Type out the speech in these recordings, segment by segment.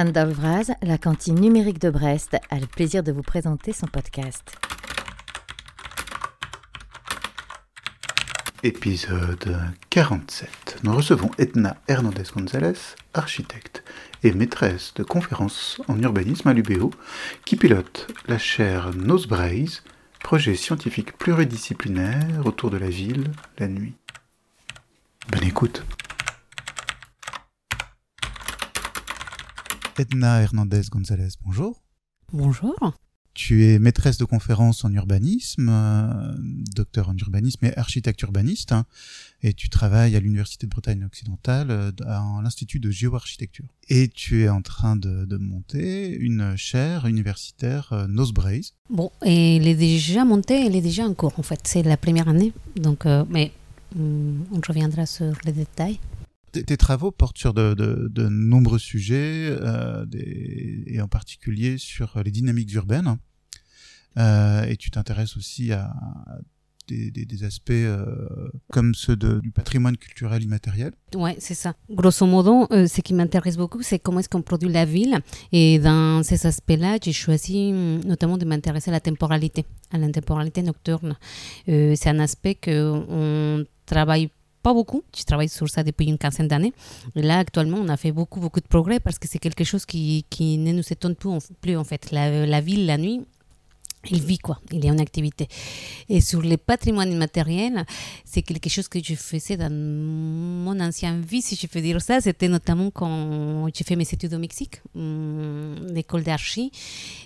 Anne la cantine numérique de Brest, a le plaisir de vous présenter son podcast. Épisode 47. Nous recevons Edna Hernandez-Gonzalez, architecte et maîtresse de conférences en urbanisme à l'UBO, qui pilote la chaire Nosbraise, projet scientifique pluridisciplinaire autour de la ville la nuit. Bonne écoute. Edna Hernandez Gonzalez, bonjour. Bonjour. Tu es maîtresse de conférences en urbanisme, euh, docteur en urbanisme et architecte urbaniste, hein, et tu travailles à l'Université de Bretagne occidentale euh, à l'Institut de géoarchitecture. Et tu es en train de, de monter une chaire universitaire euh. Bon, et elle est déjà montée, elle est déjà en cours en fait. C'est la première année, donc euh, mais hum, on reviendra sur les détails. Tes, travaux portent sur de, nombreux sujets, euh, et en particulier sur les dynamiques urbaines. Euh, et tu t'intéresses aussi à des, aspects euh, comme ceux du patrimoine culturel immatériel. Ouais, c'est ça. Grosso modo, ce qui m'intéresse beaucoup, c'est comment est-ce qu'on produit la ville. Et dans ces aspects-là, j'ai choisi hum, notamment de m'intéresser à la temporalité, à la temporalité nocturne. C'est un aspect que on travaille pas beaucoup. Je travaille sur ça depuis une quinzaine d'années. Là, actuellement, on a fait beaucoup, beaucoup de progrès parce que c'est quelque chose qui, qui ne nous étonne plus, en- fait. La, la ville, la nuit, il vit quoi, il est en activité. Et sur les patrimoines immatériels, c'est quelque chose que je faisais dans mon ancienne vie, si je peux dire ça. C'était notamment quand j'ai fait mes études au Mexique, hum, l'école d'archi.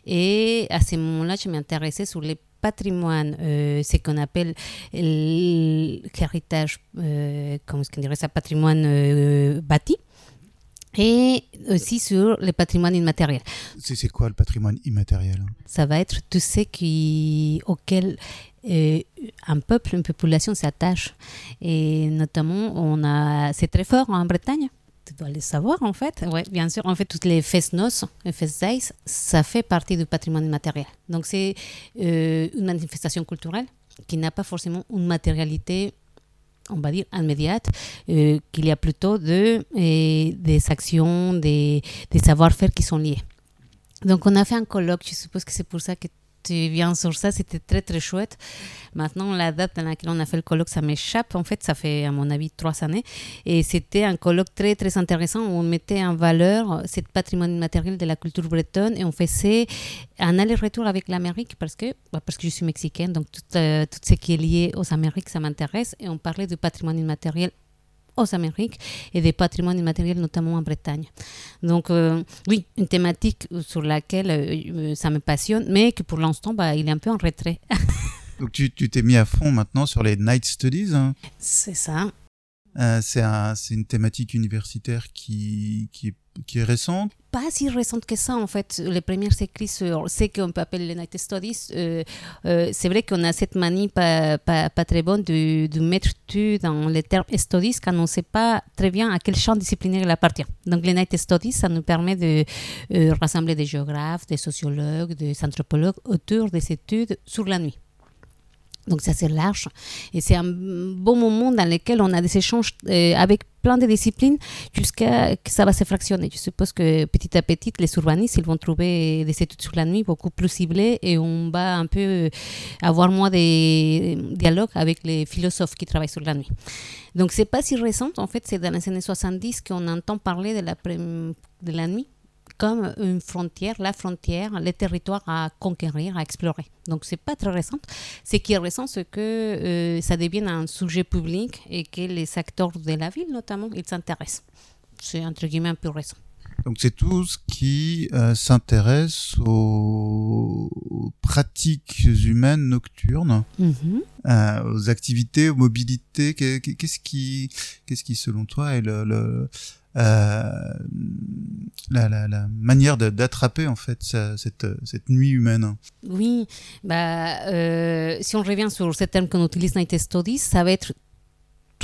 Et à ce moment-là, je m'intéressais sur les patrimoines, euh, ce qu'on appelle l'héritage, euh, comment est-ce qu'on dirait ça, patrimoine euh, bâti. Et aussi sur les patrimoines immatériels. C'est c'est quoi le patrimoine immatériel? Ça va être tout ce qui, auquel euh, un peuple, une population s'attache. Et notamment, on a, c'est très fort en Bretagne. Tu dois le savoir en fait. Ouais, bien sûr. En fait, toutes les fesses noces, les days, ça fait partie du patrimoine immatériel. Donc, c'est euh, une manifestation culturelle qui n'a pas forcément une matérialité on va dire immédiate, euh, qu'il y a plutôt de, euh, des actions, des, des savoir-faire qui sont liés. Donc on a fait un colloque, je suppose que c'est pour ça que tu viens sur ça, c'était très très chouette. Maintenant, la date dans laquelle on a fait le colloque, ça m'échappe. En fait, ça fait à mon avis trois années. Et c'était un colloque très très intéressant où on mettait en valeur ce patrimoine immatériel de la culture bretonne et on faisait un aller-retour avec l'Amérique parce que, bah, parce que je suis mexicaine, donc tout, euh, tout ce qui est lié aux Amériques, ça m'intéresse. Et on parlait du patrimoine immatériel aux Amériques et des patrimoines immatériels, notamment en Bretagne. Donc, euh, oui, une thématique sur laquelle euh, ça me passionne, mais que pour l'instant, bah, il est un peu en retrait. Donc tu tu t'es mis à fond maintenant sur les night studies. hein? C'est ça. Euh, c'est un- c'est une thématique universitaire qui, qui, qui est récente. Pas si récente que ça, en fait. Les premières écrits sur ce qu'on peut appeler les Night Studies, euh, euh, c'est vrai qu'on a cette manie pas, pas, très bonne de, de mettre tout dans les termes studies quand on ne sait pas très bien à quel champ disciplinaire il appartient. Donc, les Night Studies, ça nous permet de euh, rassembler des géographes, des sociologues, des anthropologues autour des études sur la nuit. Donc ça c'est large et c'est un bon moment dans lequel on a des échanges euh, avec plein de disciplines jusqu'à que ça va se fractionner. Je suppose que petit à petit les urbanistes ils vont trouver des études sur la nuit beaucoup plus ciblées et on va un peu avoir moins de dialogues avec les philosophes qui travaillent sur la nuit. Donc c'est pas si récent en fait c'est dans les années 70 qu'on entend parler de la, de la nuit comme une frontière, la frontière, les territoires à conquérir, à explorer. Donc c'est pas très récent. Ce qui est récent, c'est que euh, ça devienne un sujet public et que les acteurs de la ville, notamment, ils s'intéressent. C'est entre guillemets un peu récent. Donc c'est tout ce qui euh, s'intéresse aux, aux pratiques humaines nocturnes, Mhm. euh, aux activités, aux mobilités. Qu'est- qu'est- Qu'est-ce qui, qu'est-ce qui, selon toi, est le, le, euh, la, la, la manière de- d'attraper en fait cette, cette nuit humaine? Oui, bah, euh, si on revient sur ce terme qu'on utilise Night Studies, ça va être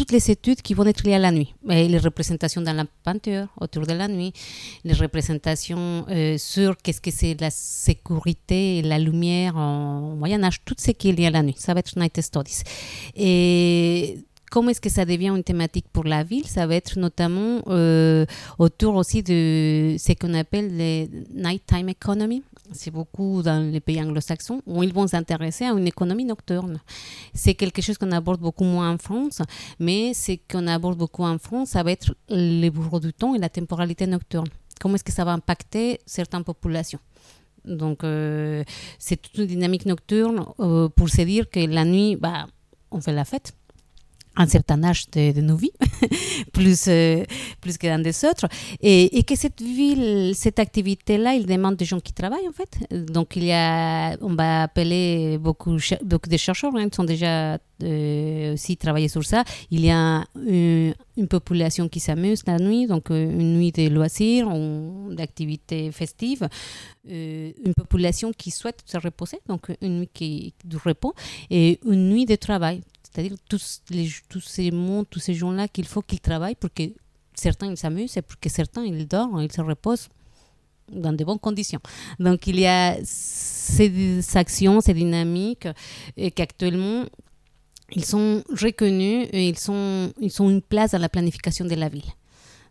toutes les études qui vont être liées à la nuit. Les représentations dans la peinture autour de la nuit, les représentations euh, sur qu'est-ce que c'est la sécurité et la lumière en Moyen Âge, tout ce qui est lié à la nuit. Ça va être Night Studies. Et comment est-ce que ça devient une thématique pour la ville Ça va être notamment euh, autour aussi de ce qu'on appelle les nighttime economy. C'est beaucoup dans les pays anglo-saxons où ils vont s'intéresser à une économie nocturne. C'est quelque chose qu'on aborde beaucoup moins en France, mais ce qu'on aborde beaucoup en France, ça va être les bureaux du temps et la temporalité nocturne. Comment est-ce que ça va impacter certaines populations? Donc, euh, c'est toute une dynamique nocturne euh, pour se dire que la nuit, bah, on fait la fête un certain âge de, nos vies, plus, euh, plus que dans des autres. Et, et, que cette ville, cette activité-là, il demande des gens qui travaillent, en fait. Donc, il y a, on va appeler beaucoup, beaucoup de chercheurs hein, qui sont déjà euh, aussi travaillés sur ça. Il y a une, population qui s'amuse la nuit, donc euh, une nuit de loisirs, d'activités festives. une population qui souhaite se reposer, donc une nuit qui, du repos, et une nuit de travail. C'est-à-dire tous, les, tous ces mondes, tous ces gens-là qu'il faut qu'ils travaillent pour que certains ils s'amusent et pour que certains ils dorment, ils se reposent dans de bonnes conditions. Donc il y a ces actions, ces dynamiques et qu'actuellement ils sont reconnus et ils sont, ils sont une place dans la planification de la ville.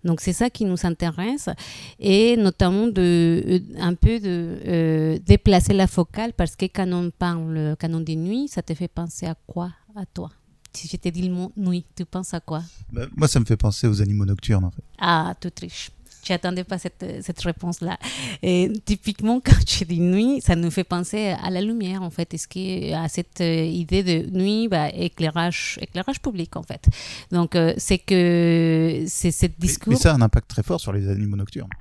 Donc c'est ça qui nous intéresse et notamment de euh, un peu de euh, déplacer la focale parce que quand on parle quand on dit nuit, ça te fait penser à quoi à toi? Si je te dis le mot nuit, tu penses à quoi? Bah, Moi, ça me fait penser aux animaux nocturnes, en fait. Ah, tout triche. Je n'attendais pas cette, cette réponse-là. Et typiquement, quand tu dis nuit, ça nous fait penser à la lumière, en fait. Est-ce qu'il à cette euh, idée de nuit, bah, éclairage, éclairage public, en fait. Donc, euh, c'est que c'est ce discours. Mais, mais ça a un impact très fort sur les animaux nocturnes.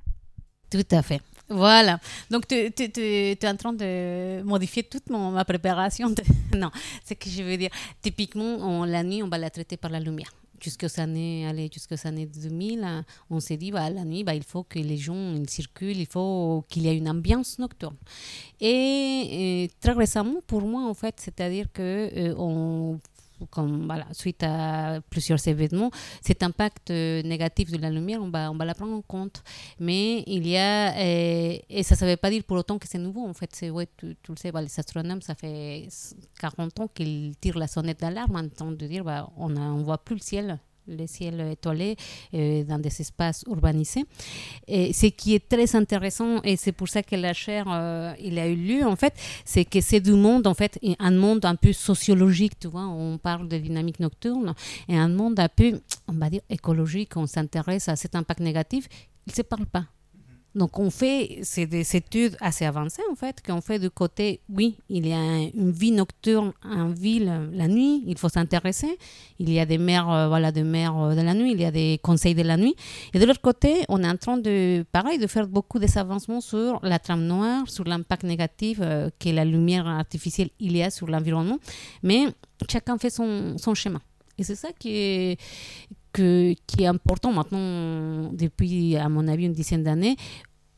Tout à fait. Voilà. Donc, tu, es en train de modifier toute mon, ma préparation. Non, c'est que je veux dire, typiquement, la nuit, on va la traiter par la lumière. Jusqu'aux années, années 2000, hein, on s'est dit, bah, la nuit, bah, il faut que les gens ils circulent, il faut qu'il y ait une ambiance nocturne. Et, très récemment, pour moi, en fait, c'est-à-dire que euh, on suite à plusieurs événements, cet impact euh, négatif de la lumière, on va, on la prendre en compte. Mais il y a, et, ça ne veut pas dire pour autant que c'est nouveau. En fait, c'est, ouais, tu, le sais, les astronomes, ça fait 40 ans qu'ils tirent la sonnette d'alarme en temps de dire bah, on ne voit plus le ciel les ciels étoilés euh, dans des espaces urbanisés. Et ce qui est très intéressant, et c'est pour ça que la chaire euh, il a eu lieu, en fait, c'est que c'est du monde, en fait, un monde un peu sociologique, tu vois, on parle de dynamique nocturne, et un monde un peu, on va dire, écologique, on s'intéresse à cet impact négatif, il ne se parle pas. Donc on fait, des études assez avancées en fait, qu'on fait du côté, oui, il y a une vie nocturne en ville la nuit, il faut s'intéresser. Il y a des maires, euh, voilà, des maires euh, de la nuit, il y a des conseils de la nuit. Et de l'autre côté, on est en train de, pareil, de faire beaucoup des avancements sur la trame noire, sur l'impact négatif euh, que la lumière artificielle il y a sur l'environnement. Mais chacun fait son, son schéma. Et c'est ça qui est, qui est important maintenant, depuis, à mon avis, une dizaine d'années,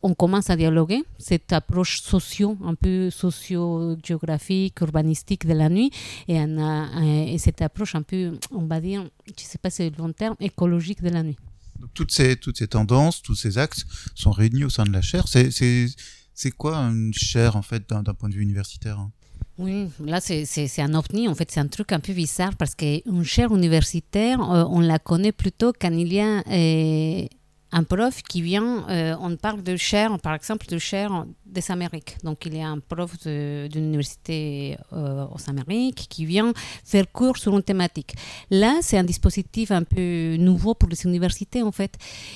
on commence à dialoguer cette approche socio, un peu socio-géographique, urbanistique de la nuit, et, et, cette approche un peu, on va dire, je ne sais pas si c'est le long terme, écologique de la nuit. Toutes, ces, toutes ces tendances, tous ces axes sont réunis au sein de la chaire. C'est quoi une chaire, en fait, d'un point de vue universitaire hein? Oui, là c'est un ovni, en fait c'est un truc un peu bizarre parce qu'une chaire universitaire, euh, on la connaît plutôt quand il y a un prof qui vient, euh, on parle de chaire, par exemple de chaire des Amériques. Donc il a un prof d'une université euh, aux Amériques qui vient faire cours sur une thématique. Là, c'est un dispositif un peu nouveau pour les universités en fait,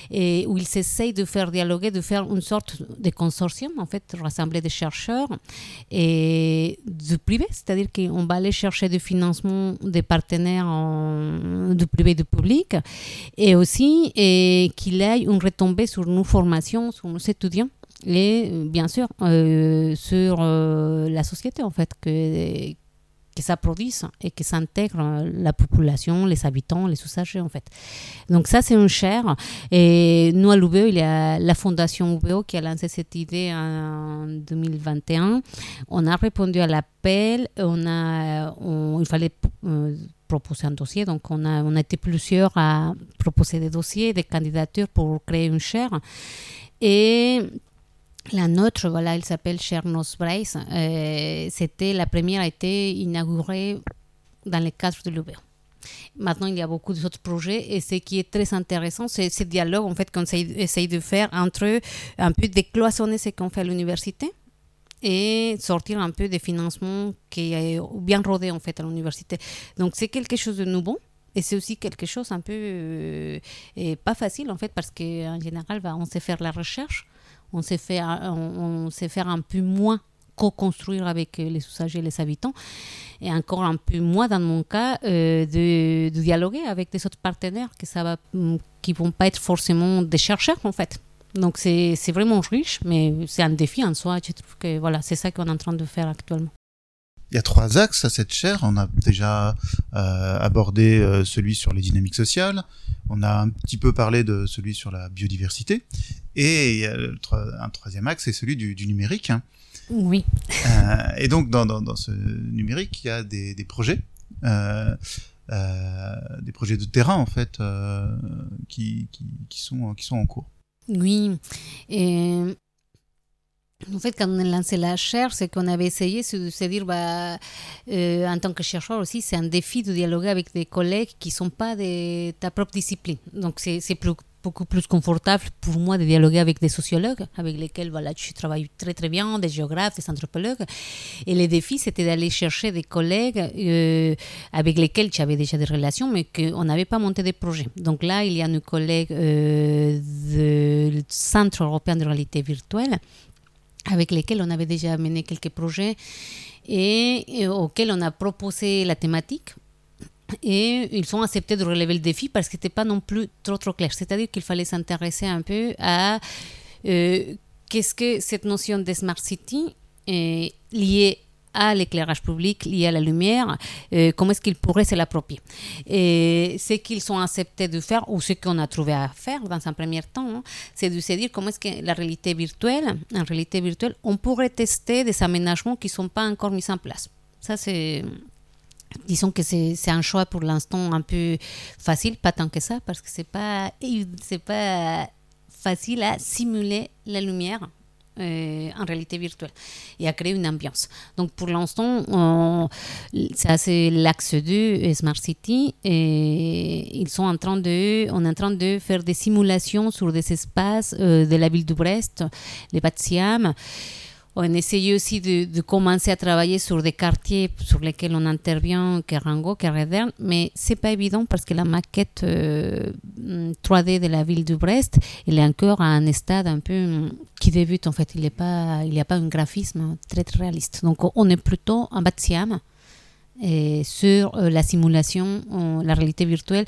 et où ils essayent de faire dialoguer, de faire une sorte de consortium en fait, rassembler des chercheurs et du privé, c'est-à-dire qu'on va aller chercher du financement des partenaires du privé et du public, et aussi qu'il ait une retombée sur nos formations, sur nos étudiants et bien sûr euh, sur euh, la société en fait que que ça produise et que ça intègre la population, les habitants, les usagers en fait. Donc ça c'est une chaire et nous à l'UBO il y a la fondation UBO qui a lancé cette idée en 2021. On a répondu à l'appel, on il fallait euh, proposer un dossier donc on a on a été plusieurs à proposer des dossiers, des candidatures pour créer une chaire et la nôtre, voilà, elle s'appelle Chernos Brace. Euh, c'était la première a été inaugurée dans le cadre de l'UBO. Maintenant, il y a beaucoup d'autres projets et ce qui est très intéressant, c'est ce dialogue en fait qu'on essaye de faire entre un peu décloisonner ce qu'on fait à l'université et sortir un peu des financements qui est bien rodé en fait à l'université. Donc c'est quelque chose de nouveau. Et c'est aussi quelque chose un peu euh, pas facile en fait parce qu'en général, bah, on sait faire la recherche, on sait faire, on, sait faire un peu moins co-construire avec les usagers et les habitants, et encore un peu moins dans mon cas euh, de, dialoguer avec des autres partenaires que ça mm, qui vont pas être forcément des chercheurs en fait. Donc c'est vraiment riche, mais c'est un défi en soi. Je trouve que voilà, c'est ça qu'on est en train de faire actuellement. Il y a trois axes à cette chaire. On a déjà euh, abordé euh, celui sur les dynamiques sociales. On a un petit peu parlé de celui sur la biodiversité. Et il y a un troisième axe, c'est celui du, du numérique. Hein. Oui. Euh, et donc, dans, dans, dans, ce numérique, il y a des, des projets. Euh, des projets de terrain en fait euh, qui, qui, qui, sont, qui sont en cours. Oui, en fait, quand on a lancé la chaire, c'est qu'on avait essayé de se dire, bah, euh, en tant que chercheur aussi, c'est un défi de dialoguer avec des collègues qui ne sont pas de ta propre discipline. Donc, c'est beaucoup plus confortable pour moi de dialoguer avec des sociologues avec lesquels voilà, je travaille très très bien, des géographes, des anthropologues. Et le défi, c'était d'aller chercher des collègues euh, avec lesquels j'avais déjà des relations, mais qu'on n'avait pas monté des projets. Donc là, il y a nos collègues euh, du Centre européen de réalité virtuelle avec lesquels on avait déjà mené quelques projets et, auxquels on a proposé la thématique et ils ont accepté de relever le défi parce que c'était pas non plus trop trop clair. C'est-à-dire qu'il fallait s'intéresser un peu à euh, qu'est-ce que cette notion de smart city est liée à l'éclairage public, liée à la lumière, euh, comment est-ce qu'ils pourraient se l'approprier. Et ce qu'ils ont accepté de faire, ou ce qu'on a trouvé à faire dans un premier temps, hein, c'est de se dire comment est-ce que la réalité virtuelle, en réalité virtuelle, on pourrait tester des aménagements qui ne sont pas encore mis en place. Ça, c'est disons que c'est un choix pour l'instant un peu facile, pas tant que ça, parce que c'est pas pas facile à simuler la lumière euh, en réalité virtuelle et à créer une ambiance. Donc pour l'instant, ça c'est l'axe 2 Smart City et ils sont en train de, on est en train de faire des simulations sur des espaces euh, de la ville de Brest, les Siam on essayait aussi de, de, commencer à travailler sur des quartiers sur lesquels on intervient, Kerango, Keredern, mais c'est pas évident parce que la maquette euh, 3D de la ville de Brest, elle est encore à un stade un peu qui débute en fait. Il n'y a pas un graphisme très, réaliste. Donc on est plutôt en bas de Siam et sur euh, la simulation, la réalité virtuelle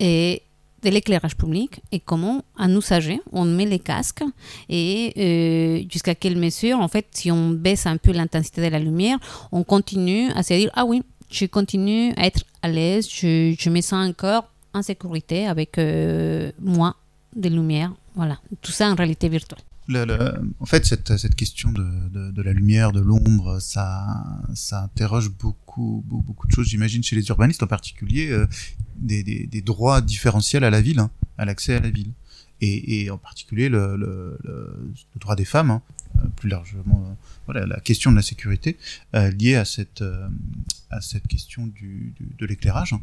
et de l'éclairage public et comment, à nous usager, on met les casques et euh, jusqu'à quelle mesure, en fait, si on baisse un peu l'intensité de la lumière, on continue à se dire ah oui, je continue à être à l'aise, je, je me sens encore en sécurité avec euh, moins de lumière. Voilà, tout ça en réalité virtuelle le, le, en fait, cette, cette question de, de, de, la lumière, de l'ombre, ça, ça interroge beaucoup, beaucoup, beaucoup de choses, j'imagine, chez les urbanistes en particulier, euh, des, des, des, droits différentiels à la ville, hein, à l'accès à la ville. Et, et, en particulier le, droit des femmes, hein, euh, plus largement, euh, voilà, la question de la sécurité euh, liée à cette, euh, à cette question du, du de l'éclairage.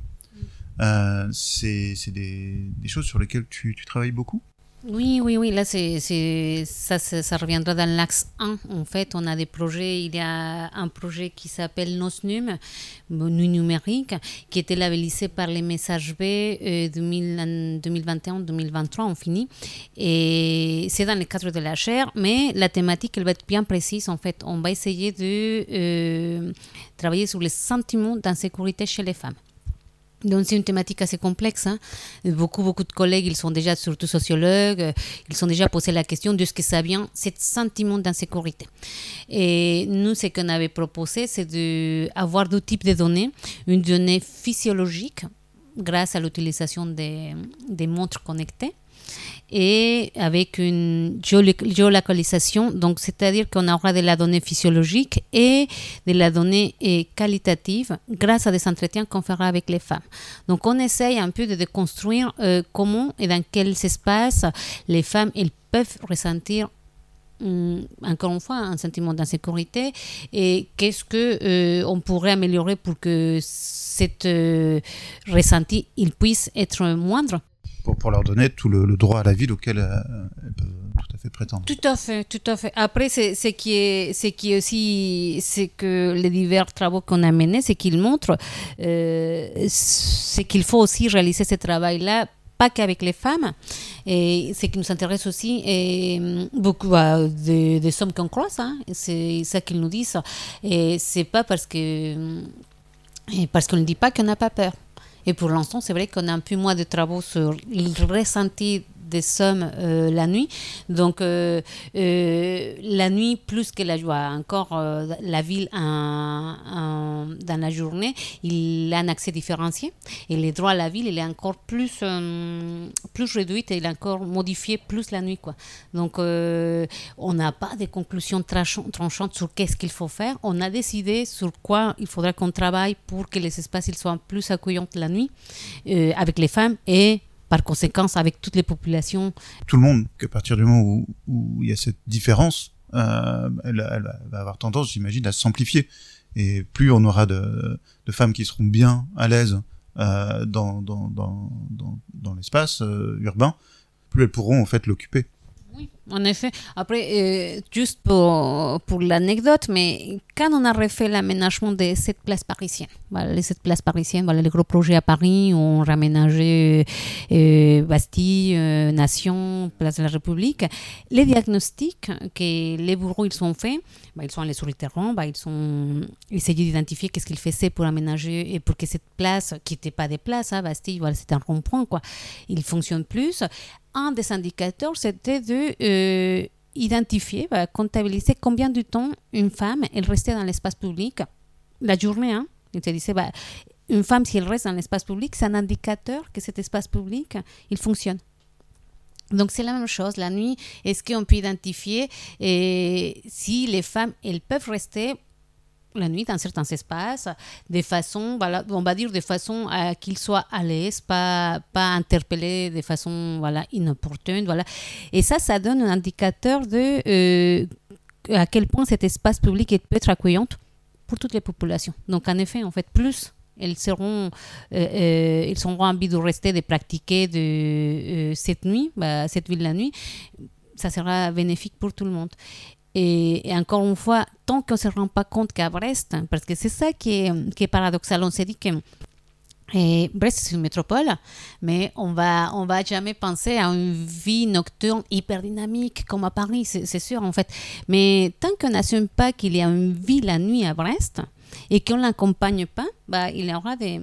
Hein. C'est des, des choses sur lesquelles tu, tu travailles beaucoup? Oui, oui, oui, là, c'est, ça, ça, reviendra dans l'axe 1. En fait, on a des projets, il y a un projet qui s'appelle NOSNUM, Nuit numérique, qui était labellisé par les messages B euh, 2021-2023, on finit. Et c'est dans le cadre de la chaire, mais la thématique, elle va être bien précise. En fait, on va essayer de euh, travailler sur les sentiments d'insécurité chez les femmes. Donc c'est une thématique assez complexe. Hein. Beaucoup, beaucoup de collègues, ils sont déjà surtout sociologues, ils sont déjà posé la question de ce que ça vient, ce sentiment d'insécurité. Et nous, ce qu'on avait proposé, c'est d'avoir deux types de données. Une donnée physiologique, grâce à l'utilisation des, montres connectées, et avec une géolocalisation, donc c'est-à-dire qu'on aura de la donnée physiologique et de la donnée qualitative grâce à des entretiens qu'on fera avec les femmes. Donc on essaye un peu de déconstruire euh, comment et dans quels espaces les femmes elles peuvent ressentir encore une fois, un sentiment d'insécurité et qu'est-ce que euh, on pourrait améliorer pour que cette euh, ressenti il puisse être moindre? Pour, pour leur donner tout le, le droit à la ville auquel euh, elles peuvent tout à fait prétendre. Tout à fait, tout à fait. Après, c'est ce qui est, ce qui est aussi, c'est que les divers travaux qu'on a menés, c'est qu'ils montrent, euh, c'est qu'il faut aussi réaliser ce travail-là pas qu'avec les femmes. Et ce qui nous intéresse aussi, et beaucoup bah, des, des hommes qu'on croise, hein, c'est ça qu'ils nous disent. Et c'est pas parce que et parce qu'on ne dit pas qu'on n'a pas peur. Et pour l'instant, c'est vrai qu'on a un peu moins de travaux sur le ressenti des sommes euh, la nuit. Donc, euh, euh, la nuit, plus que la joie, encore la ville dans la journée, il a un accès différencié. Et les droits à la ville, il est encore plus, plus réduit et il est encore modifié plus la nuit. Quoi. Donc, on n'a pas de conclusions tranchantes sur qu'est-ce qu'il faut faire. On a décidé sur quoi il faudra qu'on travaille pour que les espaces ils soient plus accueillants la nuit avec les femmes et par conséquent avec toutes les populations Tout le monde, qu'à partir du moment où, il y a cette différence, euh, elle, va avoir tendance, j'imagine, à s'amplifier. Et plus on aura de, femmes qui seront bien à l'aise euh, dans l'espace euh, urbain, plus elles pourront en fait l'occuper. En effet. Après, euh, juste pour, pour l'anecdote, mais quand on a refait l'aménagement de cette place parisienne, voilà, les sept places parisiennes, voilà, les gros projets à Paris on raménageait euh, Bastille, euh, Nation, Place de la République, les diagnostics que les bureaux ils ont faits, bah, ils sont allés sur le terrain, bah, ils ont essayé d'identifier qu'est-ce qu'ils faisaient pour aménager et pour que cette place, qui n'était pas des places, hein, Bastille, voilà, c'était un rond-point, il fonctionne plus un des indicateurs, c'était de euh, identifier, bah, comptabiliser combien de temps une femme elle restait dans l'espace public la journée. Hein. Il te disait, bah, une femme, si elle reste dans l'espace public, c'est un indicateur que cet espace public, il fonctionne. Donc c'est la même chose. La nuit, est-ce qu'on peut identifier si les femmes, elles peuvent rester la nuit dans certains espaces, de façon, voilà, on va dire de façon à qu'ils soient à l'aise, pas, pas interpellés de façon voilà, inopportune. Voilà. Et ça, ça donne un indicateur de euh, à quel point cet espace public peut être accueillant pour toutes les populations. Donc en effet, en fait, plus elles seront, euh, euh, ils seront envie de rester, de pratiquer de, euh, cette nuit, bah, cette ville la nuit, ça sera bénéfique pour tout le monde. Et, encore une fois, tant qu'on ne se rend pas compte qu'à Brest, parce que c'est ça qui est, paradoxal, on s'est dit que et Brest, c'est une métropole, mais on va, on va jamais penser à une vie nocturne hyper dynamique comme à Paris, c'est sûr en fait. Mais tant qu'on n'assume pas qu'il y a une vie la nuit à Brest et qu'on ne l'accompagne pas, bah, il y aura des,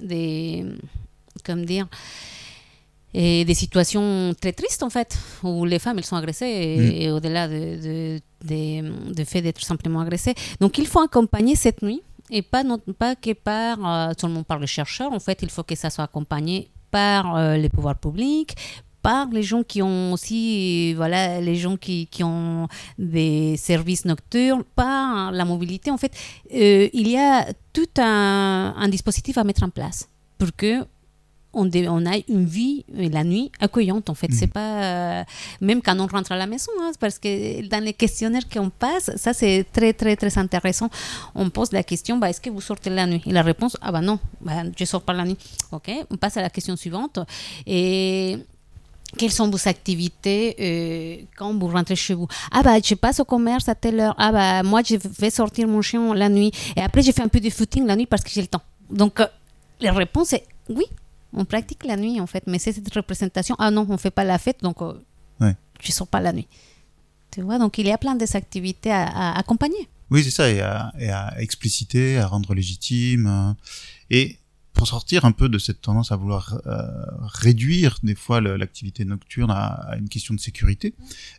des, comme dire, et des situations très tristes en fait, où les femmes elles sont agressées et, mmh. et au-delà de, de, de, fait d'être simplement agressées. Donc il faut accompagner cette nuit et pas, non, pas que par euh, seulement par les chercheurs. En fait, il faut que ça soit accompagné par euh, les pouvoirs publics, par les gens qui ont aussi, voilà, les gens qui, qui ont des services nocturnes, par la mobilité. En fait, euh, il y a tout un, un dispositif à mettre en place pour que on, on, a une vie la nuit accueillante en fait mmh. c'est pas euh, même quand on rentre à la maison hein, parce que dans les questionnaires qu'on passe ça c'est très très très intéressant on pose la question bah, est-ce que vous sortez la nuit? Et la réponse ah bah non bah, je sors pas la nuit ok on passe à la question suivante et quelles sont vos activités euh, quand vous rentrez chez vous? Ah bah je passe au commerce à telle heure. Ah bah moi je vais sortir mon chien la nuit. Et après je fais un peu de footing la nuit parce que j'ai le temps. Donc euh, la réponse est oui, on pratique la nuit en fait, mais c'est cette représentation. Ah non, on fait pas la fête, donc euh, ouais. je sors pas la nuit. Tu vois, donc il y a plein des activités à, à accompagner. Oui, c'est ça, et à, et à, expliciter, à rendre légitime, euh, et pour sortir un peu de cette tendance à vouloir euh, réduire des fois l'activité nocturne à, à, une question de sécurité,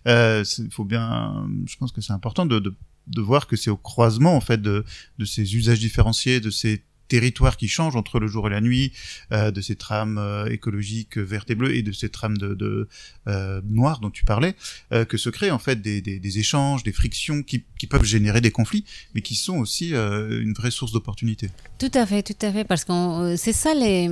il faut bien, je pense que c'est important de, de, de, voir que c'est au croisement en fait de, de ces usages différenciés, de ces territoires qui changent entre le jour et la nuit, euh, de ces trames euh, écologiques vertes et bleues et de ces trames de, de euh, noires dont tu parlais, que se créent en fait des, des, des échanges, des frictions qui, qui, peuvent générer des conflits, mais qui sont aussi une vraie source d'opportunités. Tout à fait, tout à fait, parce que c'est ça les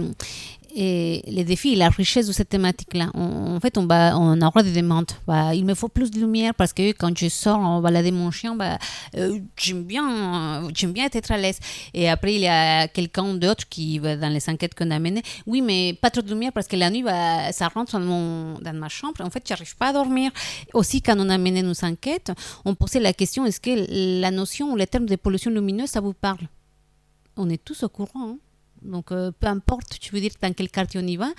et les défis la richesse de cette thématique-là. En fait, on, va, on aura des demandes. Bah, il me faut plus de lumière parce que quand je sors en balader mon chien, bah, euh, j'aime bien, j'aime bien être à l'aise. Et après, il y a quelqu'un d'autre qui, va dans les enquêtes qu'on a menées, oui, mais pas trop de lumière parce que la nuit, bah, ça rentre dans, ma chambre. En fait, j'arrive pas à dormir. Aussi, quand on a mené nos enquêtes, on posait la question est-ce que la notion ou les termes de pollution lumineuse, ça vous parle? On est tous au courant. Hein donc, euh, peu importe, tu veux dire dans quel quartier on y va,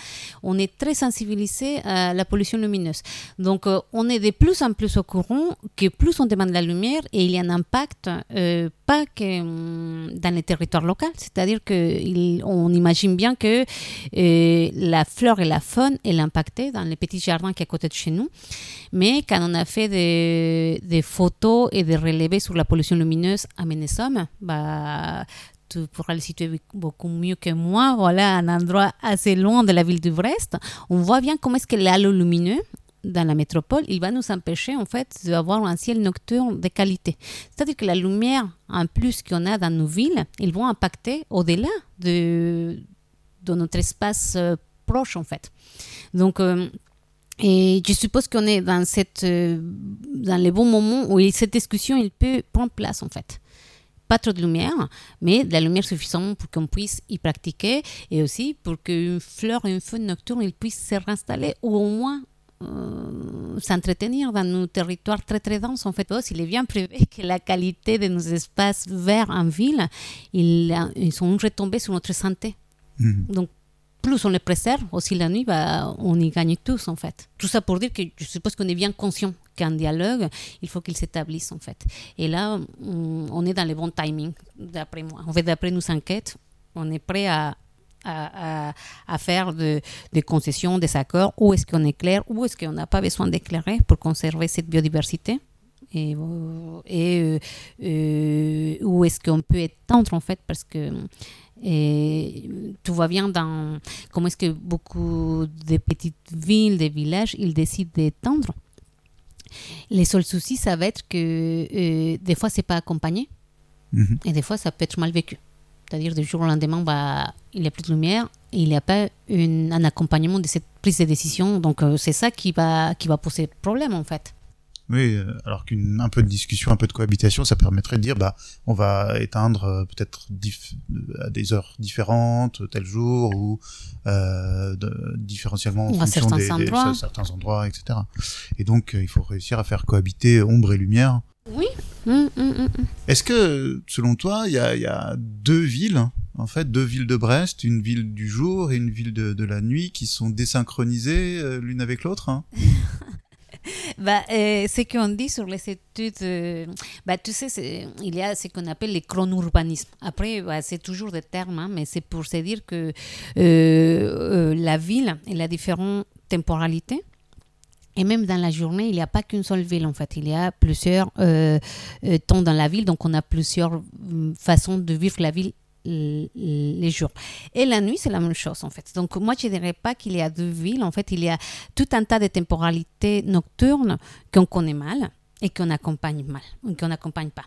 on est très sensibilisé à la pollution lumineuse. Donc, euh, on est de plus en plus au courant que plus on demande la lumière et il y a un impact, euh, pas que hum, dans les territoires locaux, c'est-à-dire qu'on imagine bien que la flore et la faune est impactée dans les petits jardins qui sont à côté de chez nous. Mais quand on a fait des, photos et des relevés sur la pollution lumineuse à Ménesome, bah, tu pourras le situer beaucoup mieux que moi, voilà, un endroit assez loin de la ville de Brest, on voit bien comment est-ce que l'halo lumineux dans la métropole, il va nous empêcher en fait d'avoir un ciel nocturne de qualité. C'est-à-dire que la lumière en plus qu'on a dans nos villes, ils vont impacter au-delà de, de notre espace euh, proche en fait. Donc euh, et je suppose qu'on est dans, cette, euh, dans les bons moments où cette discussion il peut prendre place en fait pas trop de lumière, mais de la lumière suffisante pour qu'on puisse y pratiquer et aussi pour qu'une fleur et une faune nocturne ils puissent se réinstaller ou au moins euh, s'entretenir dans nos territoires très très denses. En fait, il est bien prévu que la qualité de nos espaces verts en ville, ils, ils sont retombés sur notre santé. Mhm. Donc, plus on les préserve, aussi la nuit, bah, on y gagne tous en fait. Tout ça pour dire que je suppose qu'on est bien conscient qu'un dialogue, il faut qu'il s'établisse en fait. Et là, on, est dans le bon timing, d'après moi. En fait, d'après nos enquêtes, on est prêt à, à, à, faire de, des concessions, des accords, où est-ce qu'on éclaire, où est-ce qu'on n'a pas besoin d'éclairer pour conserver cette biodiversité? Et, et euh, euh, où est-ce qu'on peut étendre en fait? Parce que tu vois bien dans comment est-ce que beaucoup de petites villes, des villages, ils décident d'étendre. Les seuls soucis, ça va être que euh, des fois, c'est pas accompagné. Mhm. Et des fois, ça peut être mal vécu. C'est-à-dire, du jour au lendemain, bah, il n'y a plus de lumière et il n'y a pas une, un accompagnement de cette prise de décision. Donc, euh, c'est ça qui va, qui va poser problème, en fait. Oui, euh, alors qu'un peu de discussion, un peu de cohabitation, ça permettrait de dire, bah, on va éteindre euh, peut-être à des heures différentes, tel jour, ou euh, de, différentiellement en fonction des, endroits. certains endroits, etc. Et donc, il faut réussir à faire cohabiter ombre et lumière. Oui. Hum, hum, hum, Est-ce que, selon toi, il y a, y a, deux villes, en fait, deux villes de Brest, une ville du jour et une ville de, de la nuit, qui sont désynchronisées l'une avec l'autre hein? Bah, euh, ce qu'on dit sur les études, euh, bah, tu sais, il y a ce qu'on appelle le chronourbanisme. Après, bah, c'est toujours des termes, hein, mais c'est pour se dire que euh, la ville, elle a différentes temporalités. Et même dans la journée, il n'y a pas qu'une seule ville en fait. Il y a plusieurs temps dans la ville, donc on a plusieurs façons de vivre la ville les jours. Et la nuit, c'est la même chose en fait. Donc moi, je ne dirais pas qu'il y a deux villes. En fait, il y a tout un tas de temporalités nocturnes qu'on connaît mal et qu'on accompagne mal, qu'on n'accompagne pas.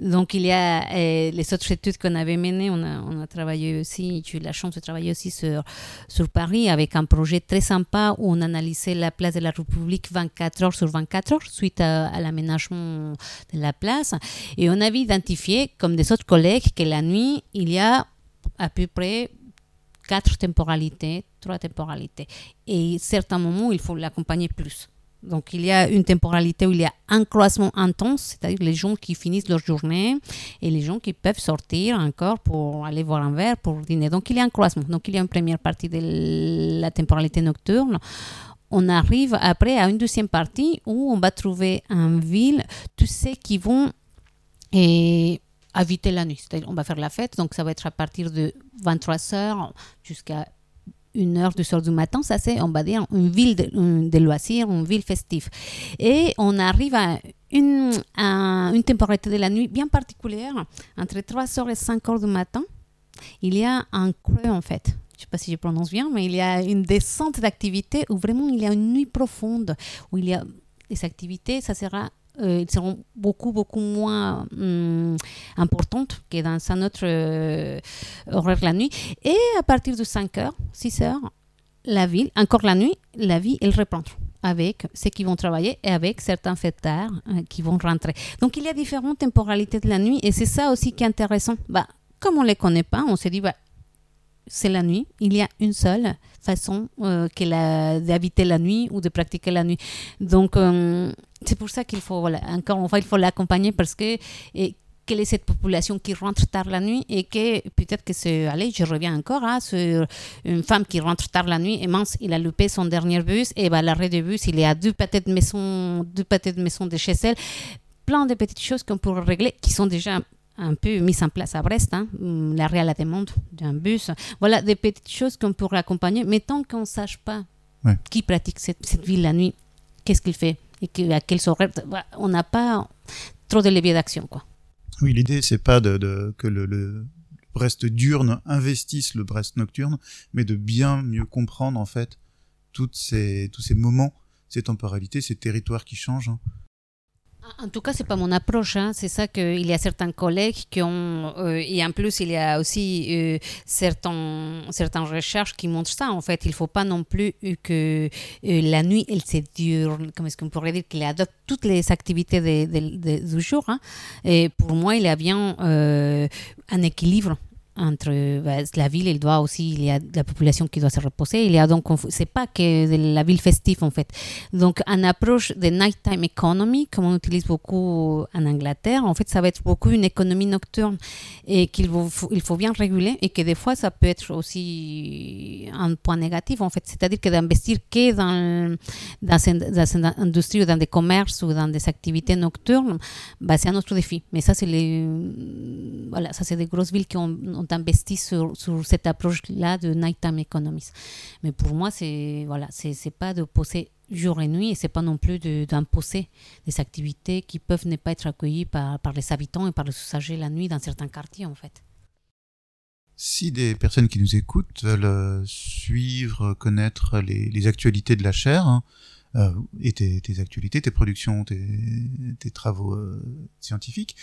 Donc il y a euh, les autres études qu'on avait menées, on a, travaillé aussi, j'ai eu la chance de travailler aussi sur Paris avec un projet très sympa où on analysait la place de la République 24 heures sur 24 heures suite à, l'aménagement de la place. Et on avait identifié, comme des autres collègues, que la nuit, il y a à peu près quatre temporalités, trois temporalités. Et certains moments, il faut l'accompagner plus. Donc, il y a une temporalité où il y a un croisement intense, c'est-à-dire les gens qui finissent leur journée et les gens qui peuvent sortir encore pour aller voir un verre, pour dîner. Donc, il y a un croisement. Donc, il y a une première partie de la temporalité nocturne. On arrive après à une deuxième partie où on va trouver en ville tous ceux qui vont et habiter la nuit. On va faire la fête, donc ça va être à partir de 23h jusqu'à une heure, deux heures du matin, ça c'est, on va dire, une ville de, loisirs, une ville festive. Et on arrive à une, une temporalité de la nuit bien particulière, entre 3 heures et 5 heures du matin, il y a un creux en fait. Je ne sais pas si je prononce bien, mais il y a une descente d'activité où vraiment il y a une nuit profonde, où il y a des activités, ça sera euh, seront beaucoup, beaucoup moins hum, importantes que dans un autre euh, horaire la nuit. Et à partir de 5 heures, 6 heures, la ville, encore la nuit, la vie, elle reprend avec ceux qui vont travailler et avec certains fêtards euh, qui vont rentrer. Donc il y a différentes temporalités de la nuit et c'est ça aussi qui est intéressant. Bah, comme on ne les connaît pas, on se dit, bah, c'est la nuit. Il y a une seule façon euh, d'habiter la nuit ou de pratiquer la nuit. Donc, euh, c'est pour ça qu'il faut, encore une fois, il faut l'accompagner parce que quelle est cette population qui rentre tard la nuit et que peut-être que c'est, allez, je reviens encore hein, sur une femme qui rentre tard la nuit et mince, il a loupé son dernier bus et bah, l'arrêt de bus, il est à deux pâtés de maison, deux pâtés de maison de chez elle. Plein de petites choses qu'on pourrait régler qui sont déjà un peu mise en place à Brest, hein, l'arrêt à la demande d'un bus. Voilà des petites choses qu'on pourrait accompagner, mais tant qu'on ne sache pas qui pratique cette, ville la nuit, qu'est-ce qu'il fait et à quels horaires, bah, on n'a pas trop de levier d'action. quoi. Oui, l'idée, c'est pas de, que le, Brest diurne investisse le Brest nocturne, mais de bien mieux comprendre en fait toutes ces, tous ces moments, ces temporalités, ces territoires qui changent. Hein. En tout cas, c'est pas mon approche. Hein. C'est ça qu'il y a certains collègues qui ont, euh, et en plus, il y a aussi euh, certains, certaines recherches qui montrent ça. En fait, il faut pas non plus que euh, la nuit, elle se dure, comment est-ce qu'on pourrait dire, qu'elle adopte toutes les activités du jour. Hein. Et pour moi, il y a bien un équilibre entre bah, la ville, il doit aussi, il y a la population qui doit se reposer. Il y a donc, c'est pas que la ville festive en fait. Donc, une approche de nighttime economy, comme on utilise beaucoup en Angleterre, en fait, ça va être beaucoup une économie nocturne et qu'il faut, il faut bien réguler et que des fois, ça peut être aussi un point négatif en fait. C'est-à-dire que d'investir que dans, dans, cette, industrie ou dans des commerces ou dans des activités nocturnes, bah, c'est un autre défi. Mais ça, c'est les, voilà, ça c'est des grosses villes qui ont investi sur, cette approche-là de nighttime economies. Mais pour moi, c'est voilà, pas de poser jour et nuit et c'est pas non plus d'imposer des activités qui peuvent ne pas être accueillies par, par les habitants et par les usagers la nuit dans certains quartiers en fait. Si des personnes qui nous écoutent veulent euh, suivre, connaître les, actualités de la chaire, hein, euh, et tes, actualités, tes productions, tes, travaux euh, scientifiques,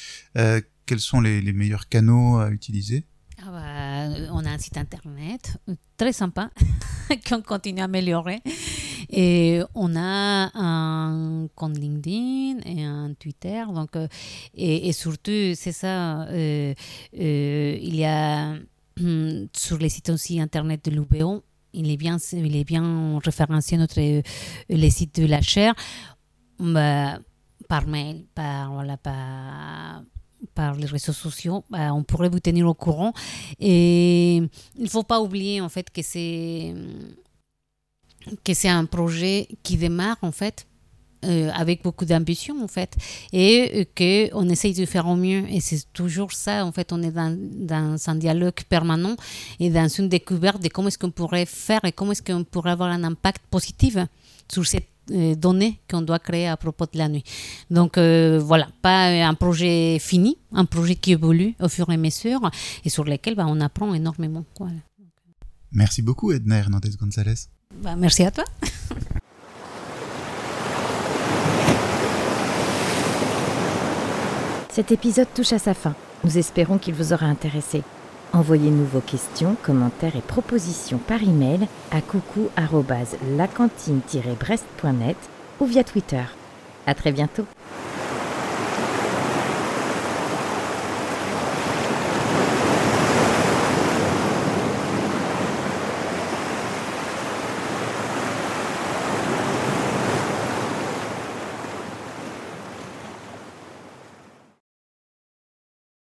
quels sont les, meilleurs canaux à utiliser? Ah bah, on a un site internet très sympa qu'on continue à améliorer. Et on a un compte LinkedIn et un Twitter. Donc, euh, et, surtout, c'est ça, euh, euh, il y a sur les sites aussi internet de l'UBO, il est bien, il est bien référencé notre, les sites de la chaire bah, par mail, par, voilà, par par les réseaux sociaux, bah, on pourrait vous tenir au courant. Et il ne faut pas oublier en fait que c'est que c'est un projet qui démarre en fait euh, avec beaucoup d'ambition en fait et que on essaye de faire au mieux et c'est toujours ça en fait on est dans, dans, un dialogue permanent et dans une découverte de comment est-ce qu'on pourrait faire et comment est-ce qu'on pourrait avoir un impact positif sur cette données qu'on doit créer à propos de la nuit. Donc euh, voilà, pas un projet fini, un projet qui évolue au fur et à mesure et sur lequel bah, on apprend énormément. Merci beaucoup Edna Hernandez González. Bah, merci à toi. Cet épisode touche à sa fin. Nous espérons qu'il vous aura intéressé. Envoyez-nous vos questions, commentaires et propositions par email à coucou@lacantine-brest.net ou via Twitter. À très bientôt.